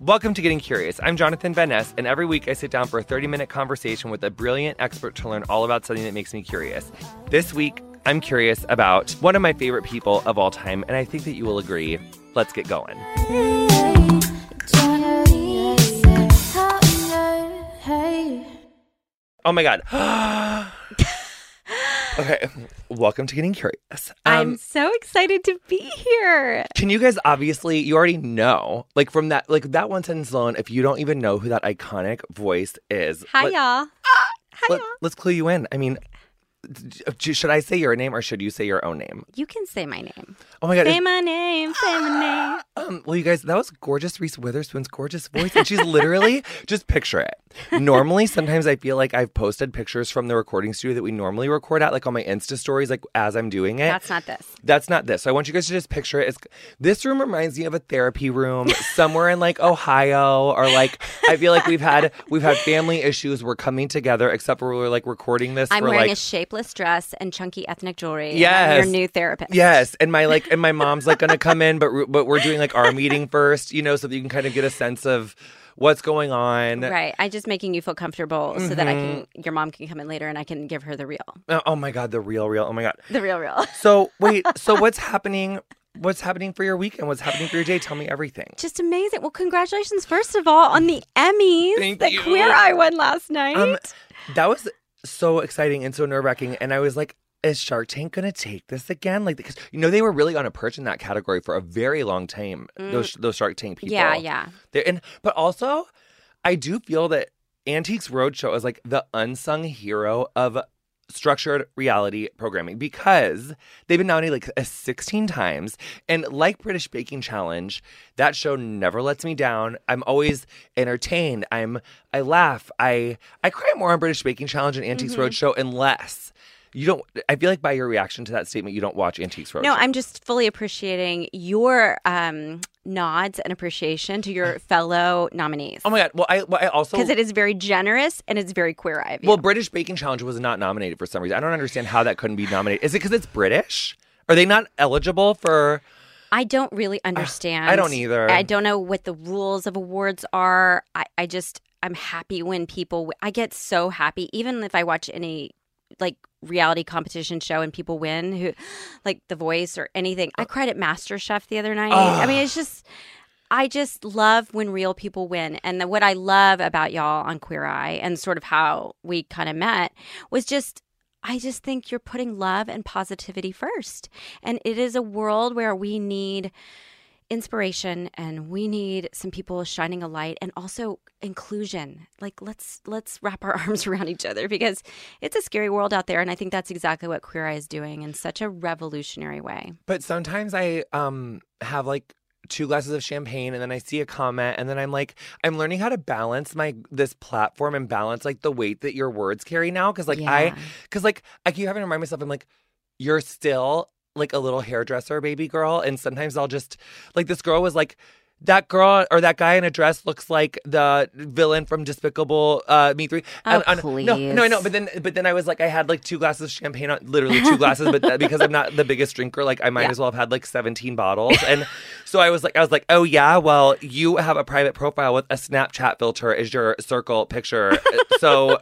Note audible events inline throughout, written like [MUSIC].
Welcome to Getting Curious. I'm Jonathan Van Ness, and every week I sit down for a 30 minute conversation with a brilliant expert to learn all about something that makes me curious. This week, I'm curious about one of my favorite people of all time, and I think that you will agree. Let's get going. Oh my God. [GASPS] [GASPS] okay, welcome to Getting Curious. I'm Um, so excited to be here. Can you guys obviously you already know like from that like that one sentence alone if you don't even know who that iconic voice is Hi, let, y'all. Hi, let, y'all. Let's clue you in. I mean, should I say your name or should you say your own name? You can say my name. Oh my god! Say my name. Say my name. Um, well, you guys, that was gorgeous Reese Witherspoon's gorgeous voice, and she's literally [LAUGHS] just picture it. Normally, sometimes I feel like I've posted pictures from the recording studio that we normally record at, like on my Insta stories, like as I'm doing it. That's not this. That's not this. So I want you guys to just picture it. It's, this room reminds me of a therapy room [LAUGHS] somewhere in like Ohio, or like I feel like we've had we've had family issues. We're coming together, except for we're like recording this. I'm for wearing like a shapeless dress and chunky ethnic jewelry. Yes. your new therapist. Yes, and my like, and my [LAUGHS] mom's like gonna come in, but but we're doing like our meeting first, you know, so that you can kind of get a sense of what's going on. Right. I'm just making you feel comfortable so that I can, Mm-hmm. your mom can come in later and I can give her the real, Oh, oh my god, the real, real. Oh my god. the real, real. So wait, so [LAUGHS] what's happening? What's happening for your weekend? What's happening for your day? Tell me everything. Just amazing. Well, congratulations, first of all, on the Emmys Thank that you. Queer Eye won last night. Um, that was so exciting and so nerve wracking, and I was like. Is Shark Tank gonna take this again? Like, because you know they were really on a perch in that category for a very long time. Those those Shark Tank people. Mm. yeah, yeah. They're, and but also, I do feel that Antiques Roadshow is like the unsung hero of structured reality programming because they've been nominated like uh, 16 times. And like British Baking Challenge that show never lets me down. I'm always entertained. I'm I laugh. I I cry more on British Baking Challenge and Antiques Mm-hmm. Roadshow unless you don't I feel like by your reaction to that statement you don't watch Antiques Roadshow No, I'm just fully appreciating your um, nods and appreciation to your [LAUGHS] fellow nominees. Oh my god well I well, I also Because it is very generous and it's very queer eye. Well, British Baking Challenge was not nominated for some reason. I don't understand how that couldn't be nominated. Is it because it's British? Are they not eligible for? I don't really understand. I don't either. I don't know what the rules of awards are. I, I just, I'm happy when people, I get so happy, even if I watch any like reality competition show and people win, who like The Voice or anything. I cried at MasterChef the other night. I mean, it's just, I just love when real people win. And the, what I love about y'all on Queer Eye and sort of how we kind of met was just, I just think you're putting love and positivity first. And it is a world where we need inspiration and we need some people shining a light and also inclusion. Like let's let's wrap our [LAUGHS] arms around each other because it's a scary world out there and i think that's exactly what queer eye is doing in such a revolutionary way. But sometimes I um have like two glasses of champagne and then I see a comment and then I'm like I'm learning how to balance my this platform and balance like the weight that your words carry now because like I because like I keep having to remind myself I'm like you're still like a little hairdresser baby girl and sometimes I'll just like this girl was like that girl or that guy in a dress looks like the villain from Despicable uh, Me Three. Oh, And- and- No, no, I know. But then, but then I was like, I had like two glasses of champagne, on, literally two [LAUGHS] glasses. But that, because I'm not the biggest drinker, like I might Yeah. as well have had like 17 bottles. And so I was like, I was like, oh yeah, well you have a private profile with a Snapchat filter as your circle picture. [LAUGHS] so,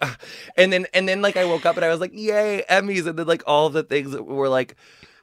and then and then like I woke up and I was like, yay, Emmys, and then like all the things were like.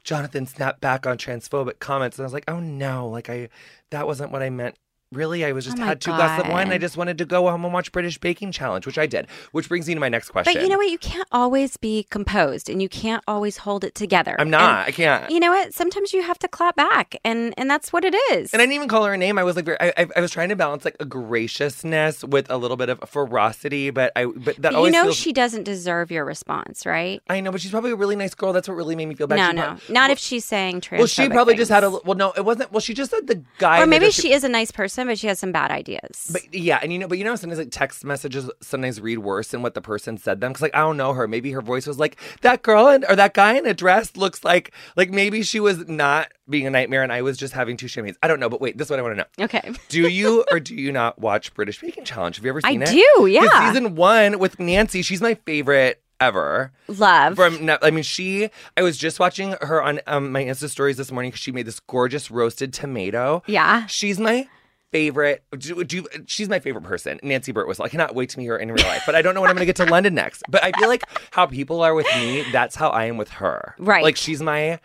Jonathan snapped back on transphobic comments, and I was like, "Oh no! Like I, that wasn't what I meant. Really, I was just Oh had two glasses of wine. I just wanted to go home and watch British Baking Challenge, which I did. Which brings me to my next question. but you know what you can't always be composed and you can't always hold it together I'm not. I can't. you know what sometimes you have to clap back and and that's what it is And I didn't even call her a name. I was like, very, I, I, I was trying to balance like a graciousness with a little bit of ferocity, but I, but that But you always know feels. she doesn't deserve your response right I know, but she's probably a really nice girl. That's what really made me feel bad. no She no prob- not if she's saying trans Well, she probably just had a. Well, no, it wasn't. Well, she just said the guy. or maybe dress- she is a nice person but she has some bad ideas But yeah, and you know, but you know, sometimes like text messages sometimes read worse than what the person said them because like I don't know her. Maybe her voice was like that girl in, or that guy in a dress looks like like maybe she was not being a nightmare and I was just having two champagnes. I don't know, but wait, this is what I want to know. okay [LAUGHS] Do you or do you not watch British Baking Challenge? Have you ever I seen it? do, 'Cause yeah. Season one with Nancy, she's my favorite ever. love From I mean, she. I was just watching her on um, my Insta stories this morning because she made this gorgeous roasted tomato. yeah She's my favorite. Do, do, she's my favorite person, Nancy Birtwistle. I cannot wait to meet her in real life, but I don't know when I'm going to get to London next. But I feel like how people are with me, that's how I am with her. Right. Like she's my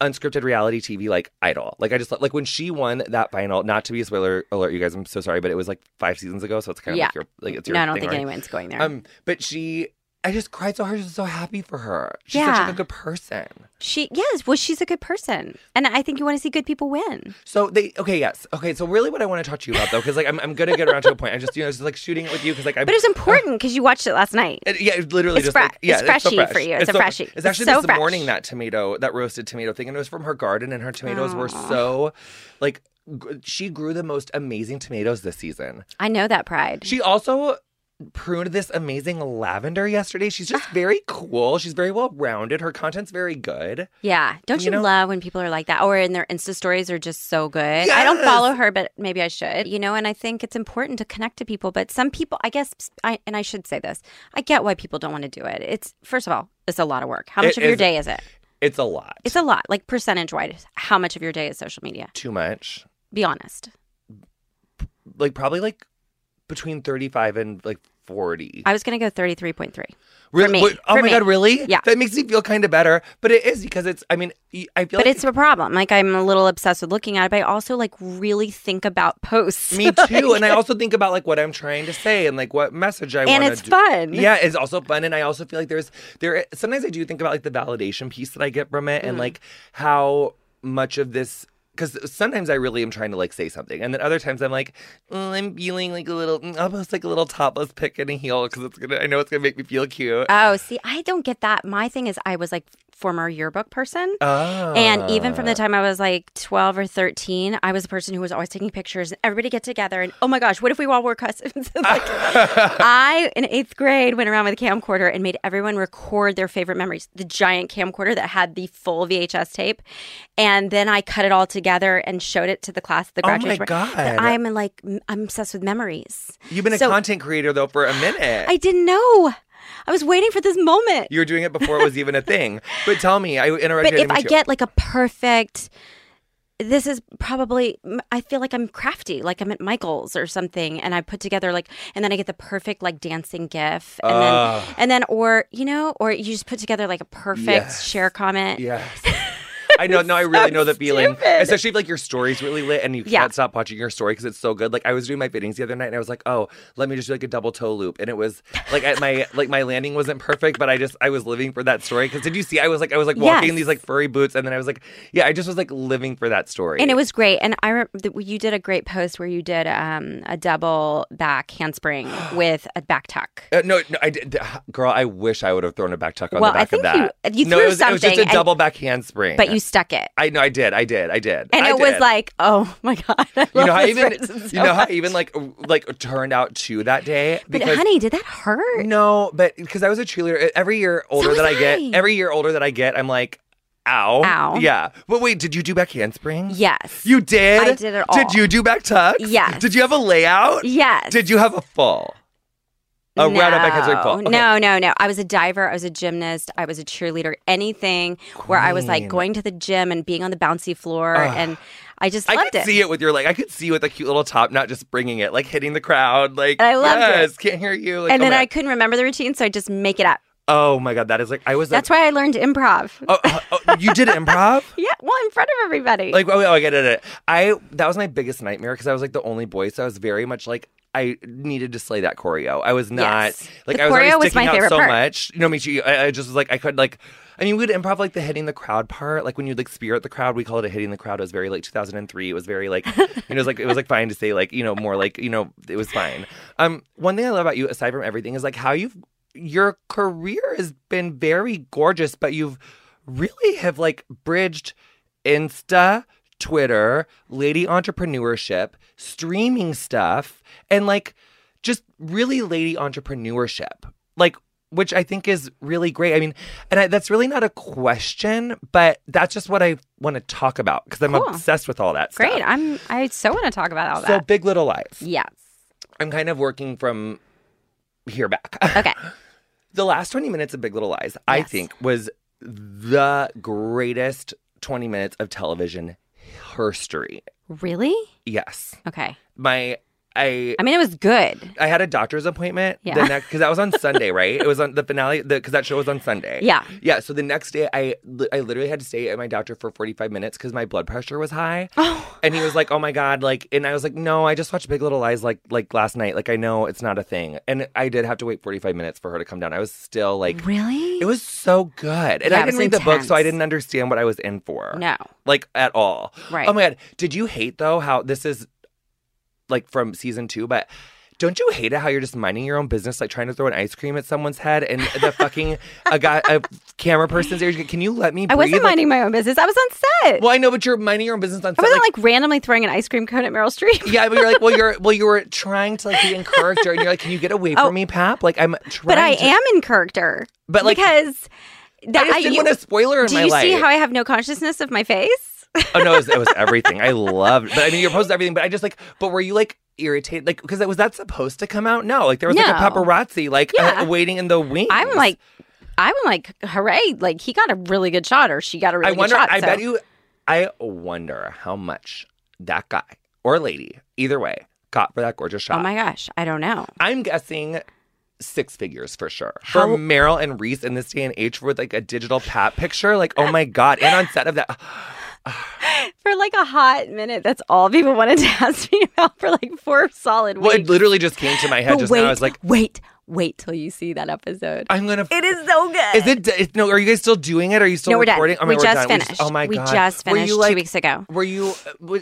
unscripted reality TV like idol. Like I just like when she won that final. Not to be a spoiler alert, you guys. I'm so sorry, but it was like five seasons ago, so it's kind of Yeah. like your like it's your. No, I don't think anyone's going there. Um, but she, I just cried so hard. I was so happy for her. She's such Yeah. like a good person. she, yes, well, she's a good person, and I think you want to see good people win. So they okay, yes, okay. So really, what I want to talk to you about though, because like I'm, I'm gonna get around to a point. I just you know just like shooting it with you because like I'm. But it's important because you watched it last night. It, yeah, it's literally It's just fre- like yeah, it's so freshy fresh. for you. It's a so, freshie. It's It's actually so this fresh. morning that tomato, that roasted tomato thing, and it was from her garden, and her tomatoes were so like she grew the most amazing tomatoes this season. I know that pride. She also pruned this amazing lavender yesterday. She's just [GASPS] very cool. She's very well rounded. Her content's very good. Yeah. Don't You you, know? love when people are like that? Or in their Insta stories are just so good. I don't follow her, but maybe I should. You know, and I think it's important to connect to people. But some people, I guess, I, and I should say this, I get why people don't want to do it. It's, first of all, it's a lot of work. How much It of your is- day is it? It's a lot. It's a lot, like percentage wise. How much of your day is social media? too much. Be honest. Like probably like between 35 and like 40. I was going to go 33.3. Really? me. Wait, oh For my me. god, really? Yeah. That makes me feel kind of better. But it is because it's. I mean, I feel But like it's a problem. Like I'm a little obsessed with looking at it, but I also like really think about posts. me [LAUGHS] too. and I also think about like what I'm trying to say and like what message I want and it's fun. Yeah, it's also fun, and I also feel like there's there. Sometimes I do think about like the validation piece that I get from it, Mm. and like how much of this. Because sometimes I really am trying to like say something, and then other times I'm like, "Oh, I'm feeling like a little, mm, almost like a little topless pick in a heel because it's gonna. I know it's gonna make me feel cute. Oh, see, I don't get that. My thing is, I was like former yearbook person. Oh. And even from the ah. time I was like 12 or 13, I was a person who was always taking pictures and everybody get together and oh my gosh, what if we all wore costumes? [LAUGHS] like, [LAUGHS] I, in eighth grade, went around with a camcorder and made everyone record their favorite memories. The giant camcorder that had the full VHS tape. And then I cut it all together and showed it to the class at the Oh my. God. I'm like, I'm obsessed with memories. You've been a content creator though for a minute. I didn't know. I was waiting for this moment. you were doing it before it was even a thing. But tell me, I interrupted. But if I too. get like a perfect, this is probably, I feel like I'm crafty, like I'm at Michael's or something, and I put together like, and then I get the perfect like dancing gif, and Ugh. then, ah. and then, or you know, or you just put together like a perfect Yes. share comment. Yes. I know. No, I really know the feeling. stupid. Especially if like your story's really lit and you Yeah. can't stop watching your story because it's so good. Like I was doing my fittings the other night and I was like, oh, let me just do like a double toe loop, and it was like at my [LAUGHS] like my landing wasn't perfect, but I just I was living for that story. Because did you see? I was like I was like walking in these like furry boots, and then I was like, yeah, I just was like living for that story. And it was great. And I re- th- you did a great post where you did um, a double back handspring [GASPS] with a back tuck. Uh, no, no, I did, girl. I wish I would have thrown a back tuck on Well, the I back think of that. you- you no, threw it was, it was just something a and- double back handspring. But you stuck it. I know, I did, I did, I did, And I it was like, oh [LAUGHS] my God. I you know how even so you know how much. even like like turned out to that day But because honey, did that hurt? no, but because I was a cheerleader every year older was that I get, every year older that I get, I'm like, ow, Ow. yeah. But wait, did you do back handspring? Yes. You did. I did it all. Did you do back tucks? Yes. Did you have a layout? Yes. Did you have a full? Oh, a no. round up back handspring full. Okay. No, no, no. I was a diver. I was a gymnast. I was a cheerleader. Anything where I was like going to the gym and being on the bouncy floor, Ugh. and I just I could it. see it with your like. I could see you with a cute little top, not just bringing it, like hitting the crowd, like. And I loved it. yes, Can't hear you. Like, and oh then I couldn't remember the routine, so I just make it up. Oh my god, that is like I was. That's like, why I learned improv. oh, oh, oh, you did improv. [LAUGHS] Yeah, well, in front of everybody. Like, oh, oh. I get it. I that was my biggest nightmare because I was like the only boy, so I was very much like I needed to slay that choreo. I was not Yes. like The I was already choreo was sticking out so part. much. You know, me too. I, I just was like I could like. I mean, we'd improv like the hitting the crowd part, like when you like spirit the crowd. We call it a hitting the crowd. It was very like 2003. It was very like, [LAUGHS] you know, it was like it was like fine to say like you know more like you know it was fine. Um, one thing I love about you, aside from everything, is like how you've your career has been very gorgeous, but you've really have like bridged Insta, Twitter, lady entrepreneurship, streaming stuff, and like just really lady entrepreneurship. Like which I think is really great. I mean, and I, that's really not a question, but that's just what I want to talk about because I'm Cool. obsessed with all that stuff. Great. I'm. I so want to talk about all So, that. So Big Little Lies. Yes. I'm kind of working from here back. [LAUGHS] Okay. the last 20 minutes of Big Little Lies, I think, was the greatest 20 minutes of television history. Really? Yes. Okay. My I I mean, it was good. I had a doctor's appointment the Yeah. next because that was on Sunday, right? It was on the finale because that show was on Sunday. Yeah. Yeah. So the next day, I I literally had to stay at my doctor for forty five minutes because my blood pressure was high. Oh. And he was like, "Oh my god!" Like, and I was like, "No, I just watched Big Little Lies like like last night. Like, I know it's not a thing." And I did have to wait forty five minutes for her to come down. I was still like, Really? it was so good, and Yeah, I didn't read the book, so I didn't understand what I was in for. No. like at all. Right. Oh my god! Did you hate though how this is like from season two, but. Don't you hate it how you're just minding your own business, like trying to throw an ice cream at someone's head, and the fucking a guy, a camera person's there? Can you let me? I wasn't Like- minding my own business. I was on set. well, I know, but you're minding your own business on set. I wasn't like- like, randomly throwing an ice cream cone at Meryl Streep. Yeah, but you're like, well, you're [LAUGHS] well, you were trying to like be in character, and you're like, can you get away from Oh. me, Pap? Like I'm trying. but I to- am in character. But, like, because that I just didn't you- want a spoiler in do my you see how I have no consciousness of my face? Oh no, it was, it was everything. I loved, but I mean, you're opposed to everything. But I just like, but were you like irritated? Like, because was that supposed to come out? No, like there was like a No. paparazzi like Yeah. uh, waiting in the wings. I'm like, I'm like, hooray! Like he got a really good shot, or she got a really I wonder. good shot. I so- bet you. I wonder how much that guy or lady, either way, got for that gorgeous shot. Oh my gosh, I don't know. I'm guessing six figures for sure. How- For Meryl and Reese in this day and age with like a digital pat picture, like oh my god! And on set of that, [SIGHS] For like a hot minute, that's all people wanted to [LAUGHS] ask me about for like four solid well, it literally just came to my head But just wait, now. I was like, wait, wait till you see that episode. I'm gonna. it is so good. Is it? it- No, are you guys still doing it? Are you still No, we're done. Oh we we're just done. finished. just- oh my we god, we just Were finished you, two weeks ago. Were you? uh,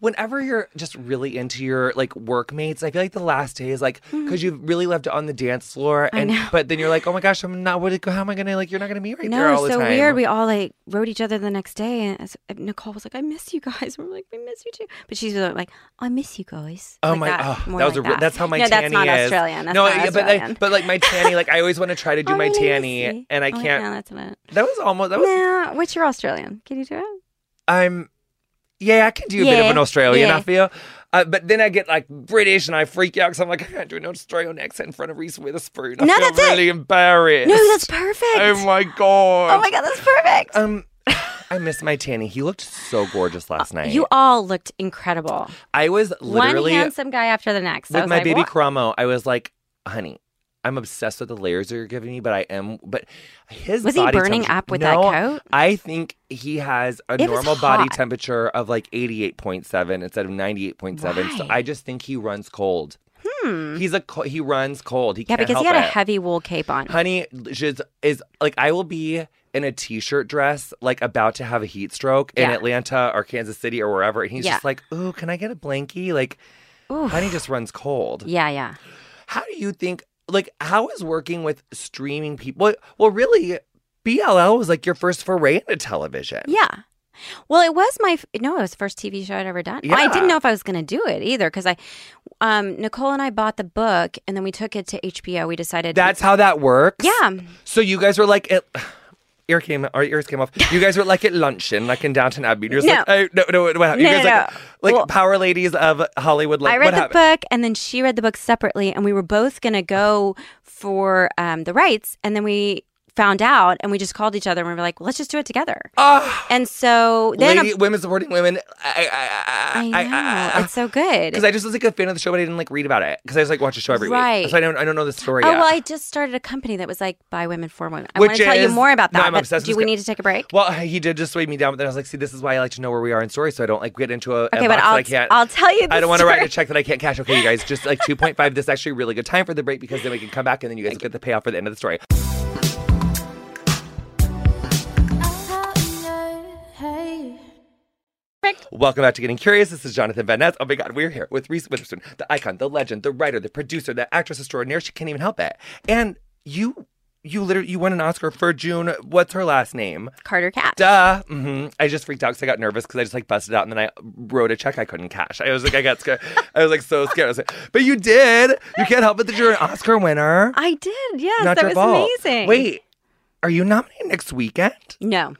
Whenever you're just really into your like workmates, I feel like the last day is like because you've really left it on the dance floor. I and know. but then you're like, oh my gosh, I'm not. What? It go how am I gonna like? You're not gonna be right no, there all it's the so weird. We all like wrote each other the next day, and as- Nicole was like, "I miss you guys." [LAUGHS] We're like, "We miss you too," but she's like, "I miss you guys." Oh Like my! that, oh, that was like a, that. that's how my no, tanny that's not is. Australian. That's no, not yeah, but Australian. Like, but like my tanny, like I always want to try to [LAUGHS] do Oh, my tanny, and I Oh, can't. Yeah, that's not. That was almost. That was. Nah, what's your Australian? Can you do it? I'm. Yeah, I can do a bit of an Australian. I feel. Uh, but then I get like British and I freak out because I'm like I can't do an Australian accent in front of Reese Witherspoon. I No, feel that's it. really embarrassed. No, that's perfect. Oh my god. Oh my god, that's perfect. Um, I miss my Tanny. He looked so gorgeous last night. Uh, you all looked incredible. I was literally One handsome guy after the next. With my like, baby "What?" I was like, honey. I'm obsessed with the layers that you're giving me, but I am. But his Was he burning up with No, that coat? I think he has a It normal body temperature of like 88.7 instead of 98.7. So I just think he runs cold. Hmm. He's a he runs cold. He Yeah, because he had a heavy wool cape on. Honey is, is like I will be in a t-shirt dress, like about to have a heat stroke in Yeah. Atlanta or Kansas City or wherever, and he's Yeah. just like, "Ooh, can I get a blankie?" Like, Oof. honey just runs cold. Yeah, yeah. How do you think? Like, how is working with streaming people? Well, well, really, BLL was like your first foray into television. Yeah. Well, it was my no, it was the first TV show I'd ever done. Yeah. I didn't know if I was going to do it either because I, um, Nicole and I bought the book and then we took it to HBO. We decided That's how that works. yeah, So you guys were like, it, ear came, our ears came off. You guys were like at luncheon, like in Downton Abbey. You're just No. like, oh, no, no, what happened? You guys no, like, no. like Well- power ladies of Hollywood. Like, I read what the happened? book and then she read the book separately, and we were both going to go for um, the rights, and then we found out, and we just called each other and we were like, well, let's just do it together. Ah, And so then lady, women supporting women. I, I I, know it's so good. Because I just was like a fan of the show, but I didn't like read about it because I just like watch the show every Right. week. So I don't, I don't know the story Oh yet. well, I just started a company that was like by women for women. I Which want to tell you more about that No. I'm obsessed do we this- need to take a break? well, he did just weigh me down, but then I was like, see, this is why I like to know where we are in story, so I don't like get into a, a Okay, but I'll I can't. I'll tell you. I don't want to write a check that I can't cash. Okay, you guys, just like 2.5. This is actually a really good time for the break because then we can come back and then you guys get the payoff for the end of the story. Welcome back to Getting Curious. This is Jonathan Van Ness. Oh my God, we're here with Reese Witherspoon, the icon, the legend, the writer, the producer, the actress extraordinaire. She can't even help it. And you, you literally, you won an Oscar for June. What's her last name? Carter Cash. Duh. hmm I just freaked out because I got nervous because I just like busted out and then I wrote a check I couldn't cash. I was like, I got scared. I was like so scared. I was like, but you did. You can't help it that you're an Oscar winner. I did. Yes, Not that was fault. amazing. Wait, are you nominated next weekend? no,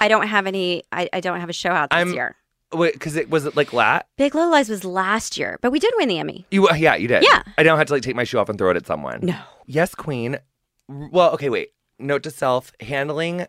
I don't have any. I, I don't have a show out this I'm- year. Wait, because it was it like lat. Big Little Lies was last year, but we did win the Emmy. You uh, yeah, you did. Yeah. I don't have to like take my shoe off and throw it at someone. No. Yes, Queen. Well, okay, wait. Note to self: handling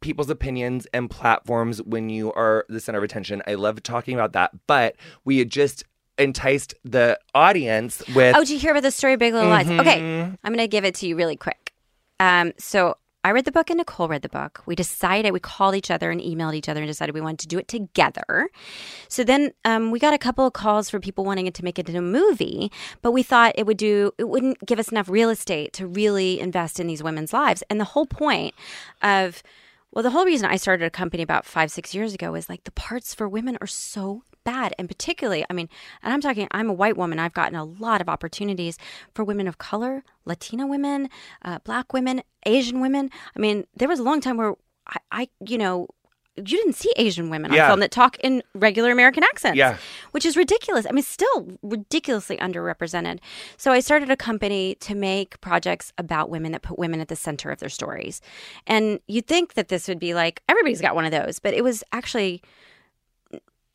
people's opinions and platforms when you are the center of attention. I love talking about that. But we had just enticed the audience with Oh, did you hear about the story of Big Little Lies? Okay, Mhm. I'm going to give it to you really quick. Um, so I read the book and Nicole read the book. We decided, we called each other and emailed each other and decided we wanted to do it together. So then um, we got a couple of calls for people wanting it to make it into a movie, but we thought it would do, it wouldn't give us enough real estate to really invest in these women's lives. And the whole point of, well, the whole reason I started a company about five, six years ago is like the parts for women are so bad. And particularly, I mean, and I'm talking, I'm a white woman. I've gotten a lot of opportunities for women of color, Latina women, uh, black women, Asian women. I mean, there was a long time where I, I you know, you didn't see Asian women Yeah. on film that talk in regular American accents Yeah. which is ridiculous. I mean, still ridiculously underrepresented. So I started a company to make projects about women that put women at the center of their stories. And you'd think that this would be like everybody's got one of those, but it was actually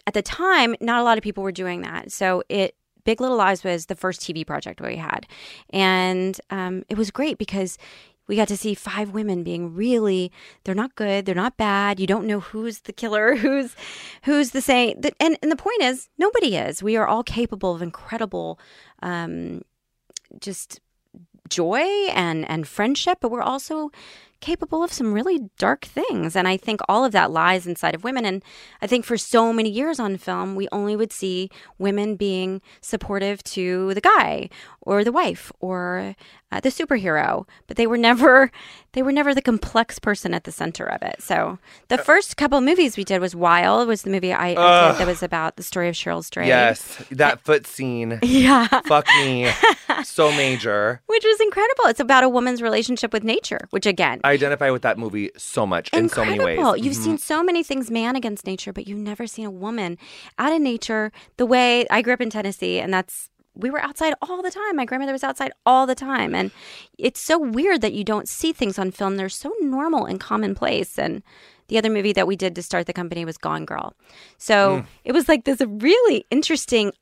at the time not a lot of people were doing that. So it Big Little Lies was the first TV project we had, and um, it was great because we got to see five women being really they're not good they're not bad you don't know who's the killer [LAUGHS] who's who's the saint. And, and the point is nobody is. We are all capable of incredible um, just joy and and friendship but we're also capable of some really dark things. And i think all of that lies inside of women. And i think for so many years on film we only would see women being supportive to the guy or the wife or uh, the superhero. But they were never [LAUGHS] they were never the complex person at the center of it. So the first couple movies we did was wild was the movie i, I that was about the story of cheryl Strayed Yes, that [LAUGHS] foot scene. yeah. Fuck me. [LAUGHS] [LAUGHS] So major. which was incredible. It's about a woman's relationship with nature, which again, I identify with that movie so much in so many incredible. ways. You've Mhm. seen so many things man against nature, but you've never seen a woman out in nature the way I grew up in Tennessee, and that's we were outside all the time. My grandmother was outside all the time, and it's so weird that you don't see things on film. They're so normal and commonplace, and. The other movie that we did to start the company was Gone Girl. So Mm. it was like this really interesting,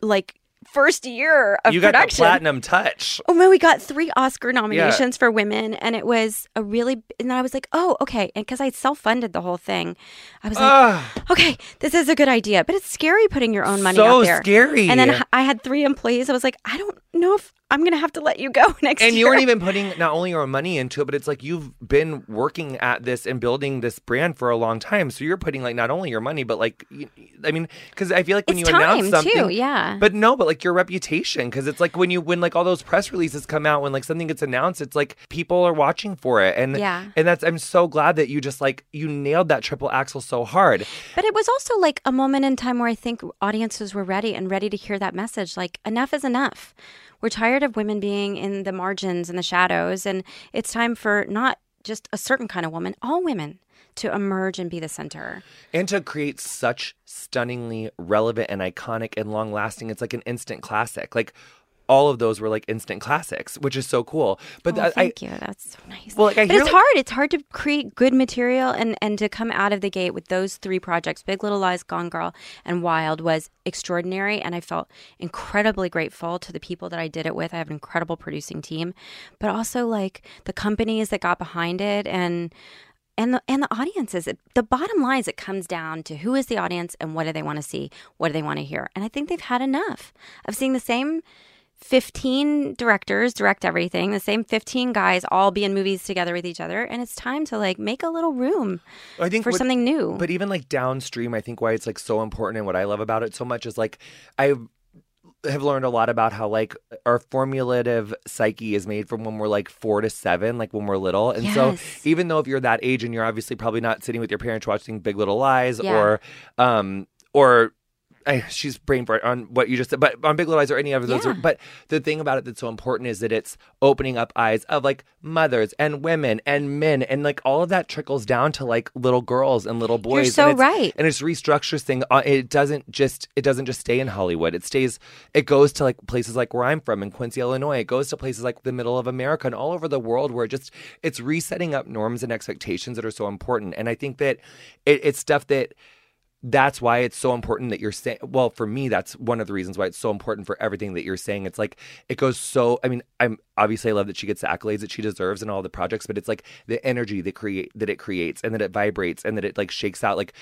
like, first year of you got the platinum touch. Oh man, we got three Oscar nominations for women, and it was a really. And I was like, oh, okay. And because I self funded the whole thing, I was like, Ugh, okay, this is a good idea, but it's scary putting your own money so out there. So scary. And then I had three employees. I was like, I don't know if I'm gonna have to let you go [LAUGHS] next year. and year. you weren't even putting not only your own money into it, but it's like you've been working at this and building this brand for a long time. So you're putting like not only your money, but like, you, I mean, because I feel like when It's you announce something, too, yeah. But no, but like your reputation, because it's like when you when like all those press releases come out, when like something gets announced, it's like people are watching for it, and Yeah. and that's I'm so glad that you just like you nailed that triple axel so hard. But it was also like a moment in time where I think audiences were ready and ready to hear that message. Like, enough is enough. We're tired of women being in the margins and the shadows. And it's time for not just a certain kind of woman, all women to emerge and be the center. And to create such stunningly relevant and iconic and long lasting, it's like an instant classic. Like all of those were like instant classics, which is so cool. But Oh, I, thank you. That's so nice. Well, like, I but it's like- hard. It's hard to create good material and, and to come out of the gate with those three projects Big Little Lies, Gone Girl, and Wild was extraordinary. And I felt incredibly grateful to the people that I did it with. I have an incredible producing team, but also like the companies that got behind it and and the and the audiences. It, the bottom line is it comes down to who is the audience and what do they want to see, what do they want to hear. And I think they've had enough of seeing the same 15 directors direct everything, the same 15 guys all be in movies together with each other. And it's time to like make a little room I think for something new. But even like downstream, I think why it's like so important and what I love about it so much is like I have learned a lot about how like our formulative psyche is made from when we're like four to seven, like when we're little. And so even though if you're that age and you're obviously probably not sitting with your parents watching Big Little Lies Yeah. or um or I, she's brain fart on what you just said, but on Big Little Lies or any of those. Yeah. But the thing about it that's so important is that it's opening up eyes of like mothers and women and men, and like all of that trickles down to like little girls and little boys. You're so and it's- right. and it's restructures thing. Uh, it doesn't just it doesn't just stay in Hollywood. It stays. It goes to like places like where I'm from in Quincy, Illinois. It goes to places like the middle of America and all over the world where it just it's resetting up norms and expectations that are so important. And I think that it, it's stuff that that's why it's so important that you're saying well for me that's one of the reasons why it's so important for everything that you're saying. It's like it goes so i mean i'm obviously i love that she gets the accolades that she deserves in all the projects but it's like the energy that create that it creates and that it vibrates and that it like shakes out. Like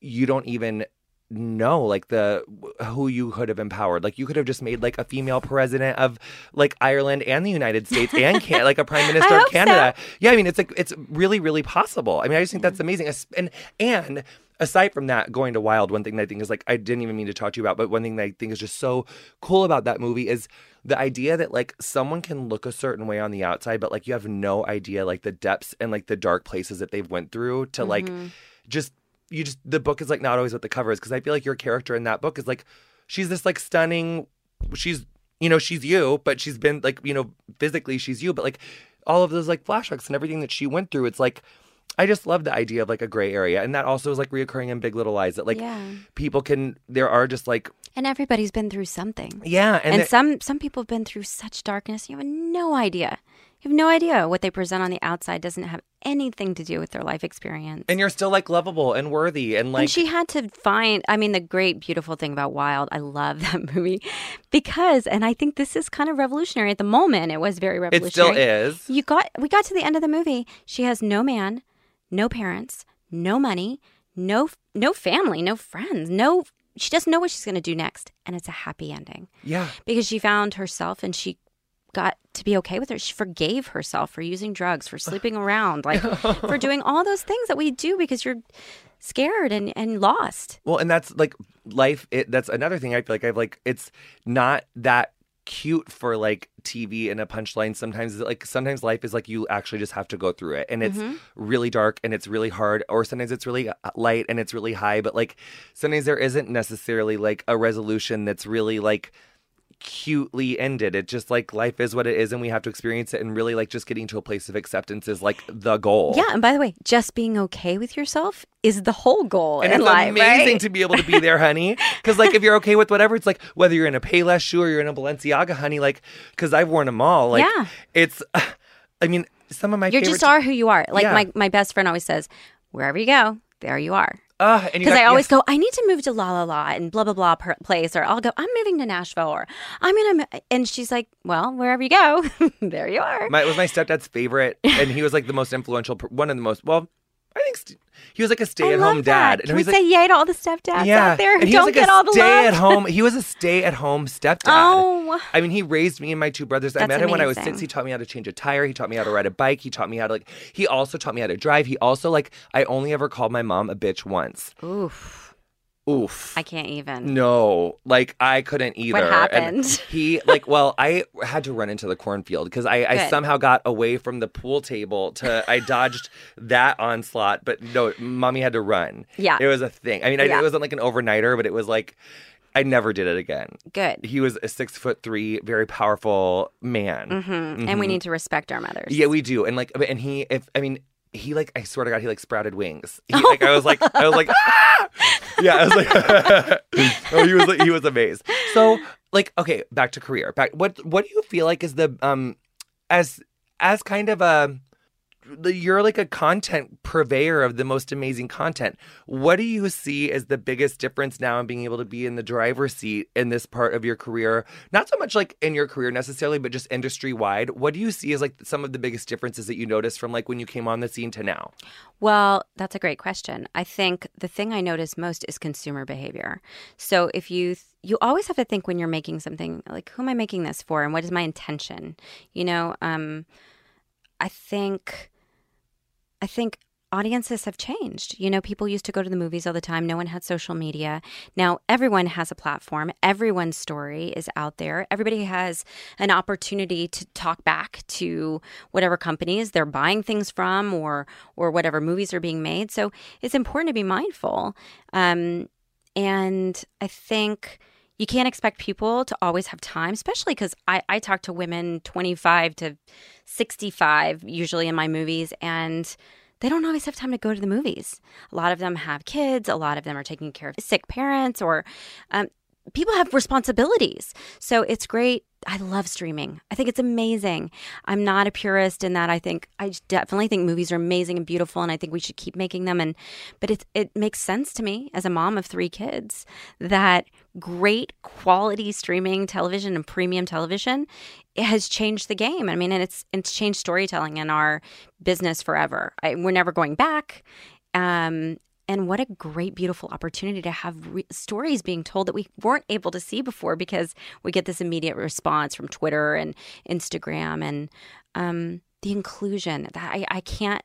you don't even know like the who you could have empowered like you could have just made like a female president of like ireland and the united states and [LAUGHS] can like a prime minister of hope so. canada yeah i mean it's like it's really really possible i mean i just think that's amazing and and aside from that going to wild one thing that i think is like i didn't even mean to talk to you about but one thing that i think is just so cool about that movie is the idea that like someone can look a certain way on the outside but like you have no idea like the depths and like the dark places that they've went through to like Mm-hmm. just you just the book is like not always what the cover is because I feel like your character in that book is like she's this like stunning she's you know she's you but she's been like you know physically she's you but like all of those like flashbacks and everything that she went through it's like I just love the idea of like a gray area and that also is like reoccurring in Big Little Lies that like Yeah. people can there are just like And everybody's been through something. yeah and, And, some some people have been through such darkness. You have no idea. You have no idea what they present on the outside doesn't have anything to do with their life experience. and you're still like lovable and worthy and like and she had to find i mean the great beautiful thing about wild i love [LAUGHS] that movie because and i think this is kind of revolutionary at the moment it was very revolutionary. it still is you got we got to the end of the movie she has no man no parents no money no no family no friends no she doesn't know what she's going to do next and it's a happy ending yeah because she found herself and she got to be okay with her. She forgave herself for using drugs, for [LAUGHS] sleeping around, like for [LAUGHS] doing all those things that we do because you're scared and, and lost. Well, and that's like life. It, that's another thing I feel like I've like. It's not that cute for like TV and a punchline. Sometimes like sometimes life is like you actually just have to go through it, and it's really dark and it's really hard, or sometimes it's really uh, light and it's really high. But like sometimes there isn't necessarily like a resolution that's really like cutely ended. It just like life is what it is, and we have to experience it. And really, like just getting to a place of acceptance is like the goal. Yeah, and by the way, just being okay with yourself is the whole goal And in it's life, amazing right? to be able to be there, honey. [LAUGHS] Because like if you're okay with whatever, it's like whether you're in a Payless shoe or you're in a Balenciaga, honey. Like because I've worn them all. Like Yeah. it's. [SIGHS] I mean, some of my you just are who you are. Like Yeah. my, my best friend always says, wherever you go, there you are. Uh, and Because I always go, I need to move to La La La and blah blah blah per- place, or I'll go, I'm moving to Nashville, or I'm gonna, mo-" and she's like, well, wherever you go, [LAUGHS] there you are. My, it was my stepdad's favorite, [LAUGHS] and he was like the most influential, one of the most. Well, I think st- he was like a stay-at-home dad. Can he we was say yay to all the stepdads yeah, out there who and he was don't like get a all the love? stay-at-home. He was a stay-at-home stepdad. Oh, I mean, he raised me and my two brothers. I That's met him when I was six. He taught me how to change a tire. He taught me how to ride a bike. He taught me how to like. He also taught me how to drive. He also like. I only ever called my mom a bitch once. oof! Oof. I can't even. no, like I couldn't either. And happened? [LAUGHS] he like, well, I had to run into the cornfield because I, I somehow got away from the pool table to. I dodged that onslaught, but no, mommy had to run. Yeah. it was a thing. I mean, I, Yeah. it wasn't like an overnighter, but it was like. I never did it again. Good. He was a six foot three, very powerful man. hmm And we need to respect our mothers. Yeah, we do. And like, and he, if I mean, he like, I swear to God, he like sprouted wings. He, like, I was like, I was like, [LAUGHS] ah! yeah, I was like, [LAUGHS] oh, he was like, he was amazed. So, like, okay, back to career. Back, what, what do you feel like is the um, as as kind of a you're like a content purveyor of the most amazing content. What do you see as the biggest difference now in being able to be in the driver's seat in this part of your career? Not so much like in your career necessarily, but just industry wide. What do you see as like some of the biggest differences that you noticed from like when you came on the scene to now? Well, that's a great question. I think the thing I notice most is consumer behavior. So if you th- you always have to think when you're making something like who am I making this for and what is my intention? You know, um I think I think audiences have changed. You know, people used to go to the movies all the time. No one had social media. Now everyone has a platform. Everyone's story is out there. Everybody has an opportunity to talk back to whatever companies they're buying things from or or whatever movies are being made. So it's important to be mindful. Um, and I think you can't expect people to always have time, especially because I, I talk to women 25 to 65 usually in my movies, and they don't always have time to go to the movies. A lot of them have kids, a lot of them are taking care of sick parents, or um, people have responsibilities. So it's great I love streaming. I think it's amazing. I'm not a purist in that. I think I definitely think movies are amazing and beautiful, and I think we should keep making them. And but it it makes sense to me as a mom of three kids that great quality streaming television and premium television has changed the game. I mean, and it's it's changed storytelling in our business forever. I, we're never going back. Um, and what a great, beautiful opportunity to have re- stories being told that we weren't able to see before because we get this immediate response from Twitter and Instagram and um, the inclusion. That I, I can't.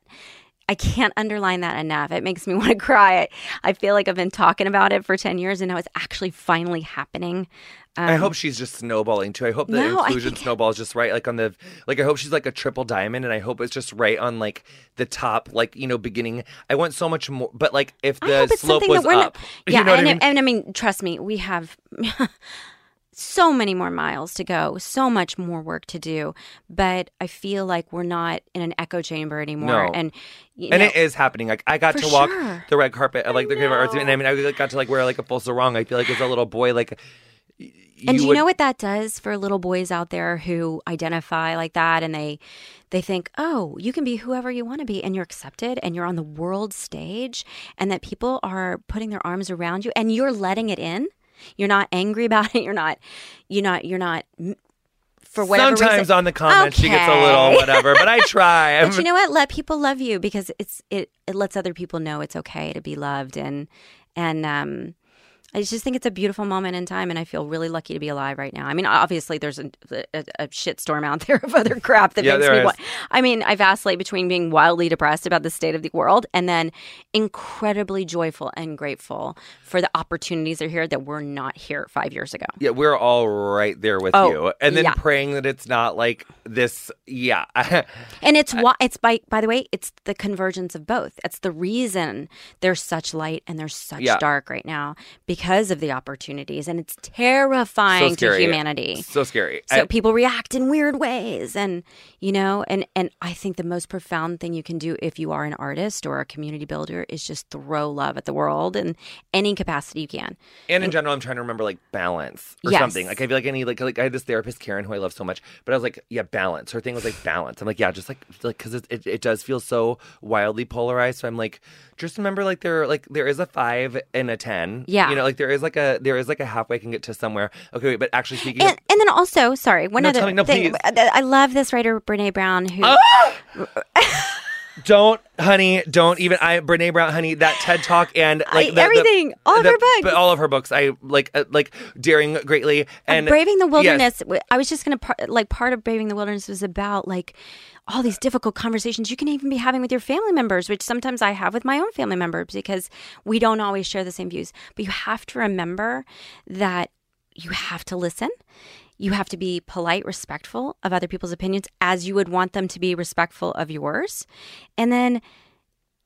I can't underline that enough. It makes me [LAUGHS] want to cry. I, I feel like I've been talking about it for 10 years and now it's actually finally happening. Um, I hope she's just snowballing too. I hope the No, inclusion think- snowballs just right, like on the like. I hope she's like a triple diamond, and I hope it's just right on like the top, like you know, beginning. I want so much more, but like if the slope was up, [LAUGHS] not. Yeah, you know and, I mean? and I mean, trust me, we have [LAUGHS] so many more miles to go, so much more work to do. But I feel like we're not in an echo chamber anymore. No. And and know, it is happening. Like I got to walk sure. the red carpet at like the of Arts, and I mean, I got to like wear like a full sarong. I feel like as a little boy, like. y- and do you would- know what that does for little boys out there who identify like that and they they think oh you can be whoever you want to be and you're accepted and you're on the world stage and that people are putting their arms around you and you're letting it in you're not angry [LAUGHS] about it. You're not you're not you're not for whatever Sometimes reason on the comments she gets a little whatever, but I try. [LAUGHS] but you know what? Let people love you because it's it it lets other people know it's okay to be loved and and um I just think it's a beautiful moment in time, and I feel really lucky to be alive right now. I mean, obviously, there's a, a, a shitstorm out [LAUGHS] there of other crap that Yeah, makes me. is. Wa- I mean, I vacillate between being wildly depressed about the state of the world and then incredibly joyful and grateful for the opportunities that are here that were not here five years ago. yeah, we're all right there with Oh, you, and then yeah. praying that it's not like this. Yeah, [LAUGHS] And it's why it's by by the way, it's the convergence of both. It's the reason there's such light and there's such Yeah. dark right now because of the opportunities, and it's terrifying so to humanity. So scary. So I- people react in weird ways, and you know, and and I think the most profound thing you can do if you are an artist or a community builder is just throw love at the world in any capacity you can. And in general, I'm trying to remember like balance or Yes. something. Like I feel like any like like I had this therapist Karen who I love so much, but I was like, yeah, balance. Her thing was like balance. I'm like, yeah, just like like because it, it it does feel so wildly polarized. So I'm like, just remember like there like there is a five and a ten. Yeah. you know, like there is like a there is like a halfway I can get to somewhere. Okay, wait, but actually speaking, And, of, and then also, sorry, one No, other me- no, thing. please. Uh, I love this writer Brene Brown who ah! [LAUGHS] don't honey, don't even I Brene Brown, honey, that TED talk and like I- the- the- everything, all of the- her books. but all of her books. I like uh, like daring greatly and Braving the yes. Wilderness. w- I was just gonna par- like part of Braving the Wilderness was about like all these difficult conversations you can even be having with your family members, which sometimes I have with my own family members because we don't always share the same views. But you have to remember that you have to listen. You have to be polite, respectful of other people's opinions as you would want them to be respectful of yours. And then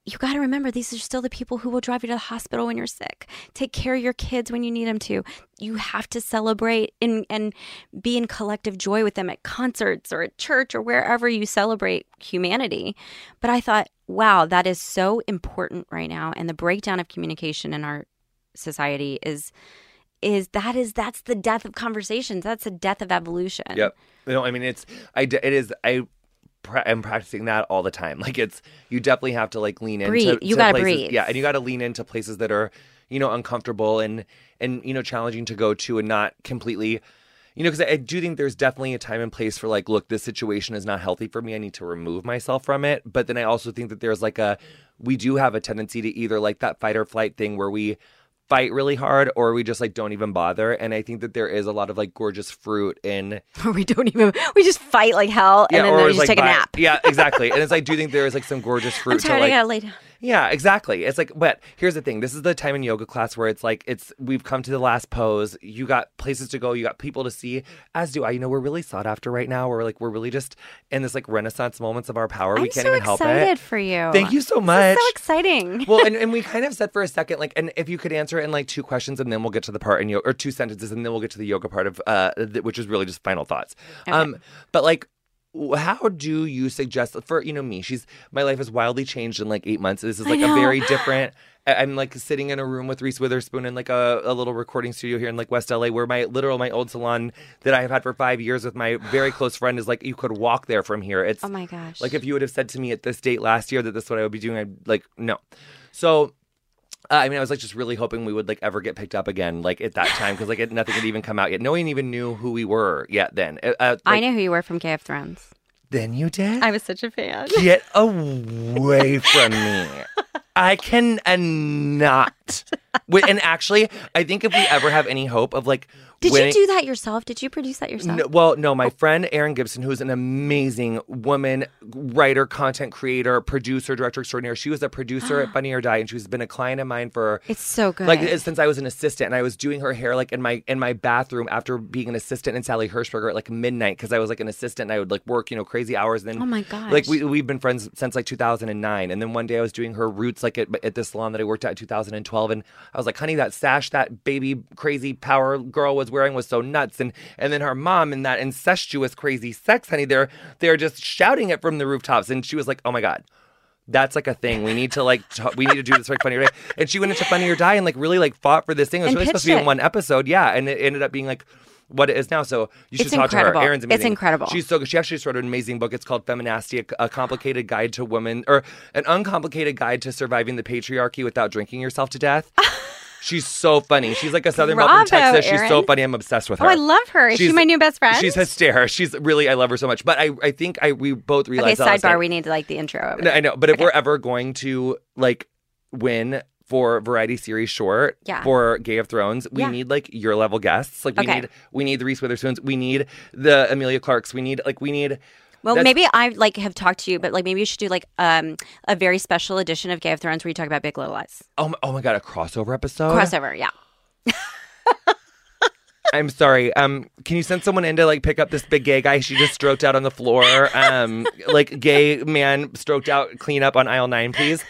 you got to remember these are still the people who will drive you to the hospital when you're sick, take care of your kids when you need them to. You have to celebrate and, and be in collective joy with them at concerts or at church or wherever you celebrate humanity. But I thought, wow, that is so important right now. And the breakdown of communication in our society is is that is that's the death of conversations that's the death of evolution Yep. No, I mean it's I it is I am practicing that all the time. [LAUGHS] Like it's you definitely have to like lean into Breathe. You to gotta places- breathe. Yeah, and you got to lean into places that are you know uncomfortable and and you know challenging to go to and not completely. You know, because I, I do think there's definitely a time and place for like, look, this situation is not healthy for me. I need to remove myself from it. But then I also think that there's like a, we do have a tendency to either like that fight or flight thing where we fight really hard or we just like don't even bother. And I think that there is a lot of like gorgeous fruit in [LAUGHS] we don't even we just fight like hell and then or we just like take a nap Yeah, exactly. and it's like, [LAUGHS] do you think there is like some gorgeous fruit i'm to tired like? i gotta lay down Yeah, exactly. It's like, but here's the thing. This is the time in yoga class where it's like, it's we've come to the last pose. You got places to go. You got people to see. As do I. You know, we're really sought after right now. We're like, we're really just in this like renaissance moments of our power. i'm we can't so even help excited it. for you Thank you so much. so exciting [LAUGHS] well, and, and we [LAUGHS] kind of said for a second, like, and if you could answer it in like two questions, and then we'll get to the part in yoga, or two sentences, and then we'll get to the yoga part of, uh, th- which is really just final thoughts. Um, but like, how do you suggest for you know me? She's my life has wildly changed in like eight months. This is like a very [GASPS] different I'm like sitting in a room with Reese Witherspoon in like a, a little recording studio here in like West LA, where my literal my old salon that I have had for five years with my very close friend is like you could walk there from here. It's Oh my gosh. like if you would have said to me at this date last year that this is what I would be doing, I'd like no. So. Uh, I mean, I was like just really hoping we would like ever get picked up again, like at that time, because like it, nothing had even come out yet. No one even knew who we were yet. Then, uh, uh, I like, know who you were from Gay of Thrones. Then you did. I was such a fan. Get [LAUGHS] away from me. I can uh, not. And actually, I think if we ever have any hope of like Did winning, you do that yourself? Did you produce that yourself? no, well, no, my friend Erin Gibson, who's an amazing woman, writer, content creator, producer, director extraordinaire. She was a producer at [GASPS] Funny or Die, and she's been a client of mine for It's so good. like since I was an assistant, and I was doing her hair like in my in my bathroom after being an assistant in Sally Hershberger at like midnight because I was like an assistant and I would like work you know crazy hours. And then Oh my gosh. like we we've been friends since like 2009, and then one day I was doing her roots like at, at the salon that I worked at in 2012, and I was like, honey, that sash that baby crazy power girl was wearing was so nuts, and and then her mom and that incestuous crazy sex, honey, they're they're just shouting it from the rooftops, and she was like, oh my god that's like a thing. We need to like t- we need to do this like funny or die. And she went into Funny or Die and like really like fought for this thing. It was And really supposed to be in one episode, yeah, and it ended up being like what it is now. So you should It's talk to incredible. her. Erin's It's incredible. She's so good. She actually wrote an amazing book. It's called Feminasty, a, a complicated guide to women or an uncomplicated guide to surviving the patriarchy without drinking yourself to death. [LAUGHS] She's so funny. She's like a Southern Belle from Bravo, Texas. She's so funny. I'm obsessed with her. oh. I love her. Is she She's- my new best friend? She's hysterical. She's really, I love her so much. But I, I think I we both realized. night- sidebar. We need to like the intro. Over no. I know, but if we're ever going to like win for variety series short Yeah. for Gay of Thrones, we Yeah. need like your level guests. Like we Okay. need we need the Reese Witherspoons, we need the Emilia Clarkes, we need like we need Well, That's- maybe I like have talked to you, but like maybe you should do like um a very special edition of Gay of Thrones where you talk about Big Little Lies oh my, oh my god, a crossover episode. crossover. Yeah. [LAUGHS] I'm sorry. Um, can you send someone in to like pick up this big gay guy? She just stroked out on the floor. Um, like gay man stroked out, clean up on aisle nine, please.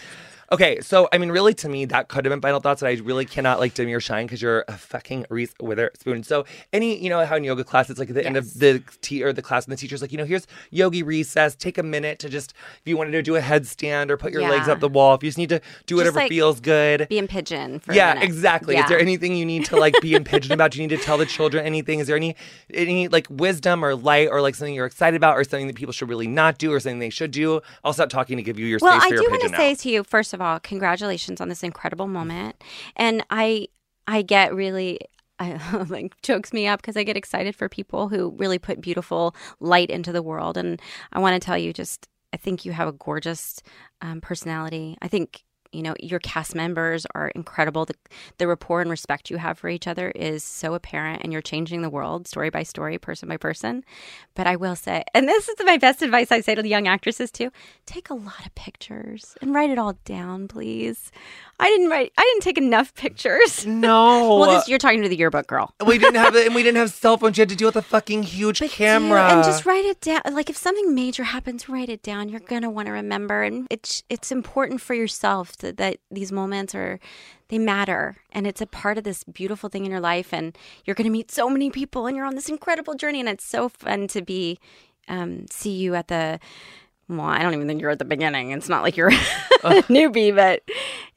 Okay, so I mean, really, to me, that could have been final thoughts. That I really cannot like dim your shine because you're a fucking Reese Witherspoon. So any, you know, how in yoga class it's like at the end of the tea or the class, and the teacher's like, you know, here's yogi recess. Take a minute to just if you wanted to do a headstand or put your legs up the wall. If you just need to do whatever like, feels good. Be in pigeon for a Yeah, exactly. Yeah. Is there anything you need to like be in pigeon about? Do you need to tell the children anything? Is there any any like wisdom or light or like something you're excited about or something that people should really not do or something they should do? I'll stop talking to give you your Well, space I for do want to say to you, first of all, congratulations on this incredible moment. And I, I get really. I, [LAUGHS] like chokes me up because I get excited for people who really put beautiful light into the world, and I want to tell you, just I think you have a gorgeous um, personality. I think you know your cast members are incredible. The the rapport and respect you have for each other is so apparent, and you're changing the world story by story, person by person. But I will say, and this is my best advice I say to the young actresses too: take a lot of pictures and write it all down, please. I didn't write. I didn't take enough pictures. [LAUGHS] no. Well, this you're talking to the yearbook girl. we didn't have it, and we didn't have [LAUGHS] cell phones. You had to deal with a fucking huge But do- camera. and just write it down. Like if something major happens, write it down. You're gonna want to remember, and it's it's important for yourself to, that these moments are they matter, and it's a part of this beautiful thing in your life. And you're gonna meet so many people, and you're on this incredible journey, and it's so fun to be um, see you at the. Well, I don't even think you're at the beginning. It's not like you're [LAUGHS] a newbie, but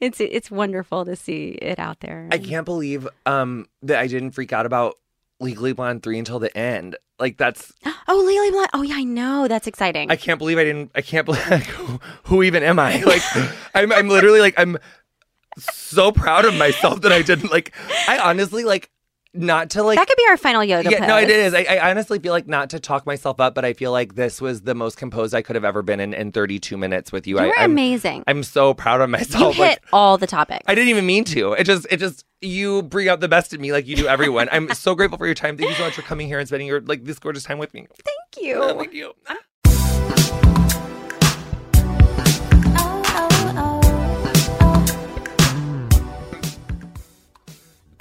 it's it's wonderful to see it out there. I can't believe um that I didn't freak out about Legally Blonde three until the end. Like that's [GASPS] Oh, Lily Blunt. Oh, yeah, I know. That's exciting. I can't believe I didn't. I can't believe. Like, [LAUGHS] who, who even am I? Like, I'm. I'm literally like. I'm so proud of myself that I didn't like. I honestly like not to like. that could be our final yoga yeah, pose. no, it is. I, I honestly feel like not to talk myself up, but I feel like this was the most composed I could have ever been in in 32 minutes with you. You I, were I'm, amazing. I'm so proud of myself. you hit like, all the topics. I didn't even mean to. It just, it just, you bring out the best in me, like you do everyone. I'm so grateful for your time. Thank you so much for coming here and spending your like this gorgeous time with me. Thank you. Oh, [LAUGHS] Thank you.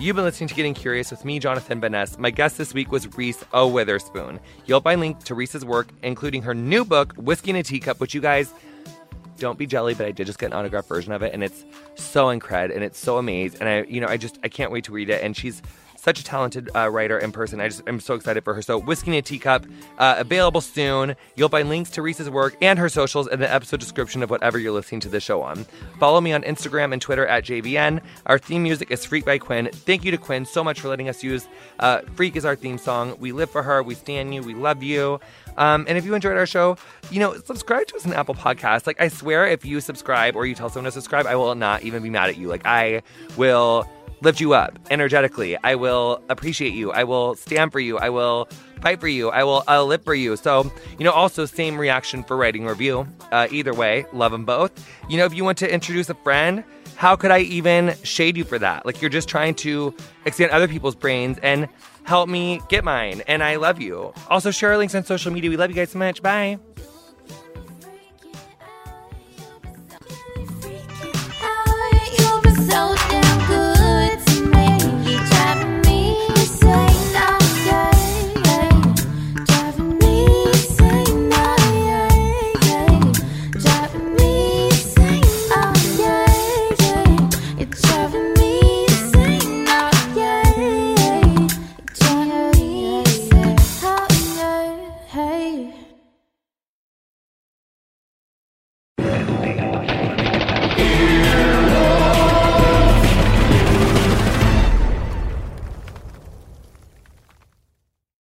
You've been listening to Getting Curious with me, Jonathan Van Ness. My guest this week was Reese O. Witherspoon. You'll find links to Reese's work, including her new book, Whiskey in a Teacup, which you guys don't be jelly, but I did just get an autographed version of it, and it's so incredible and it's so amazing. And I, you know, I just I can't wait to read it. And she's such a talented uh, writer in person. I just I'm so excited for her. So Whiskey a Teacup, uh, available soon. You'll find links to Reese's work and her socials in the episode description of whatever you're listening to the show on. Follow me on Instagram and Twitter at JVN. Our theme music is Freak by Quinn. Thank you to Quinn so much for letting us use uh, Freak is our theme song. We live for her. We stand you. We love you. Um, and if you enjoyed our show, you know, subscribe to us on Apple Podcasts. Like, I swear, if you subscribe or you tell someone to subscribe, I will not even be mad at you. Like, I will lift you up energetically. I will appreciate you. I will stand for you. I will fight for you. I will I'll live for you. So, you know, also same reaction for writing review. Uh, either way, love them both. You know, if you want to introduce a friend, how could I even shade you for that? Like, you're just trying to expand other people's brains and help me get mine. And I love you. Also, share our links on social media. We love you guys so much. Bye.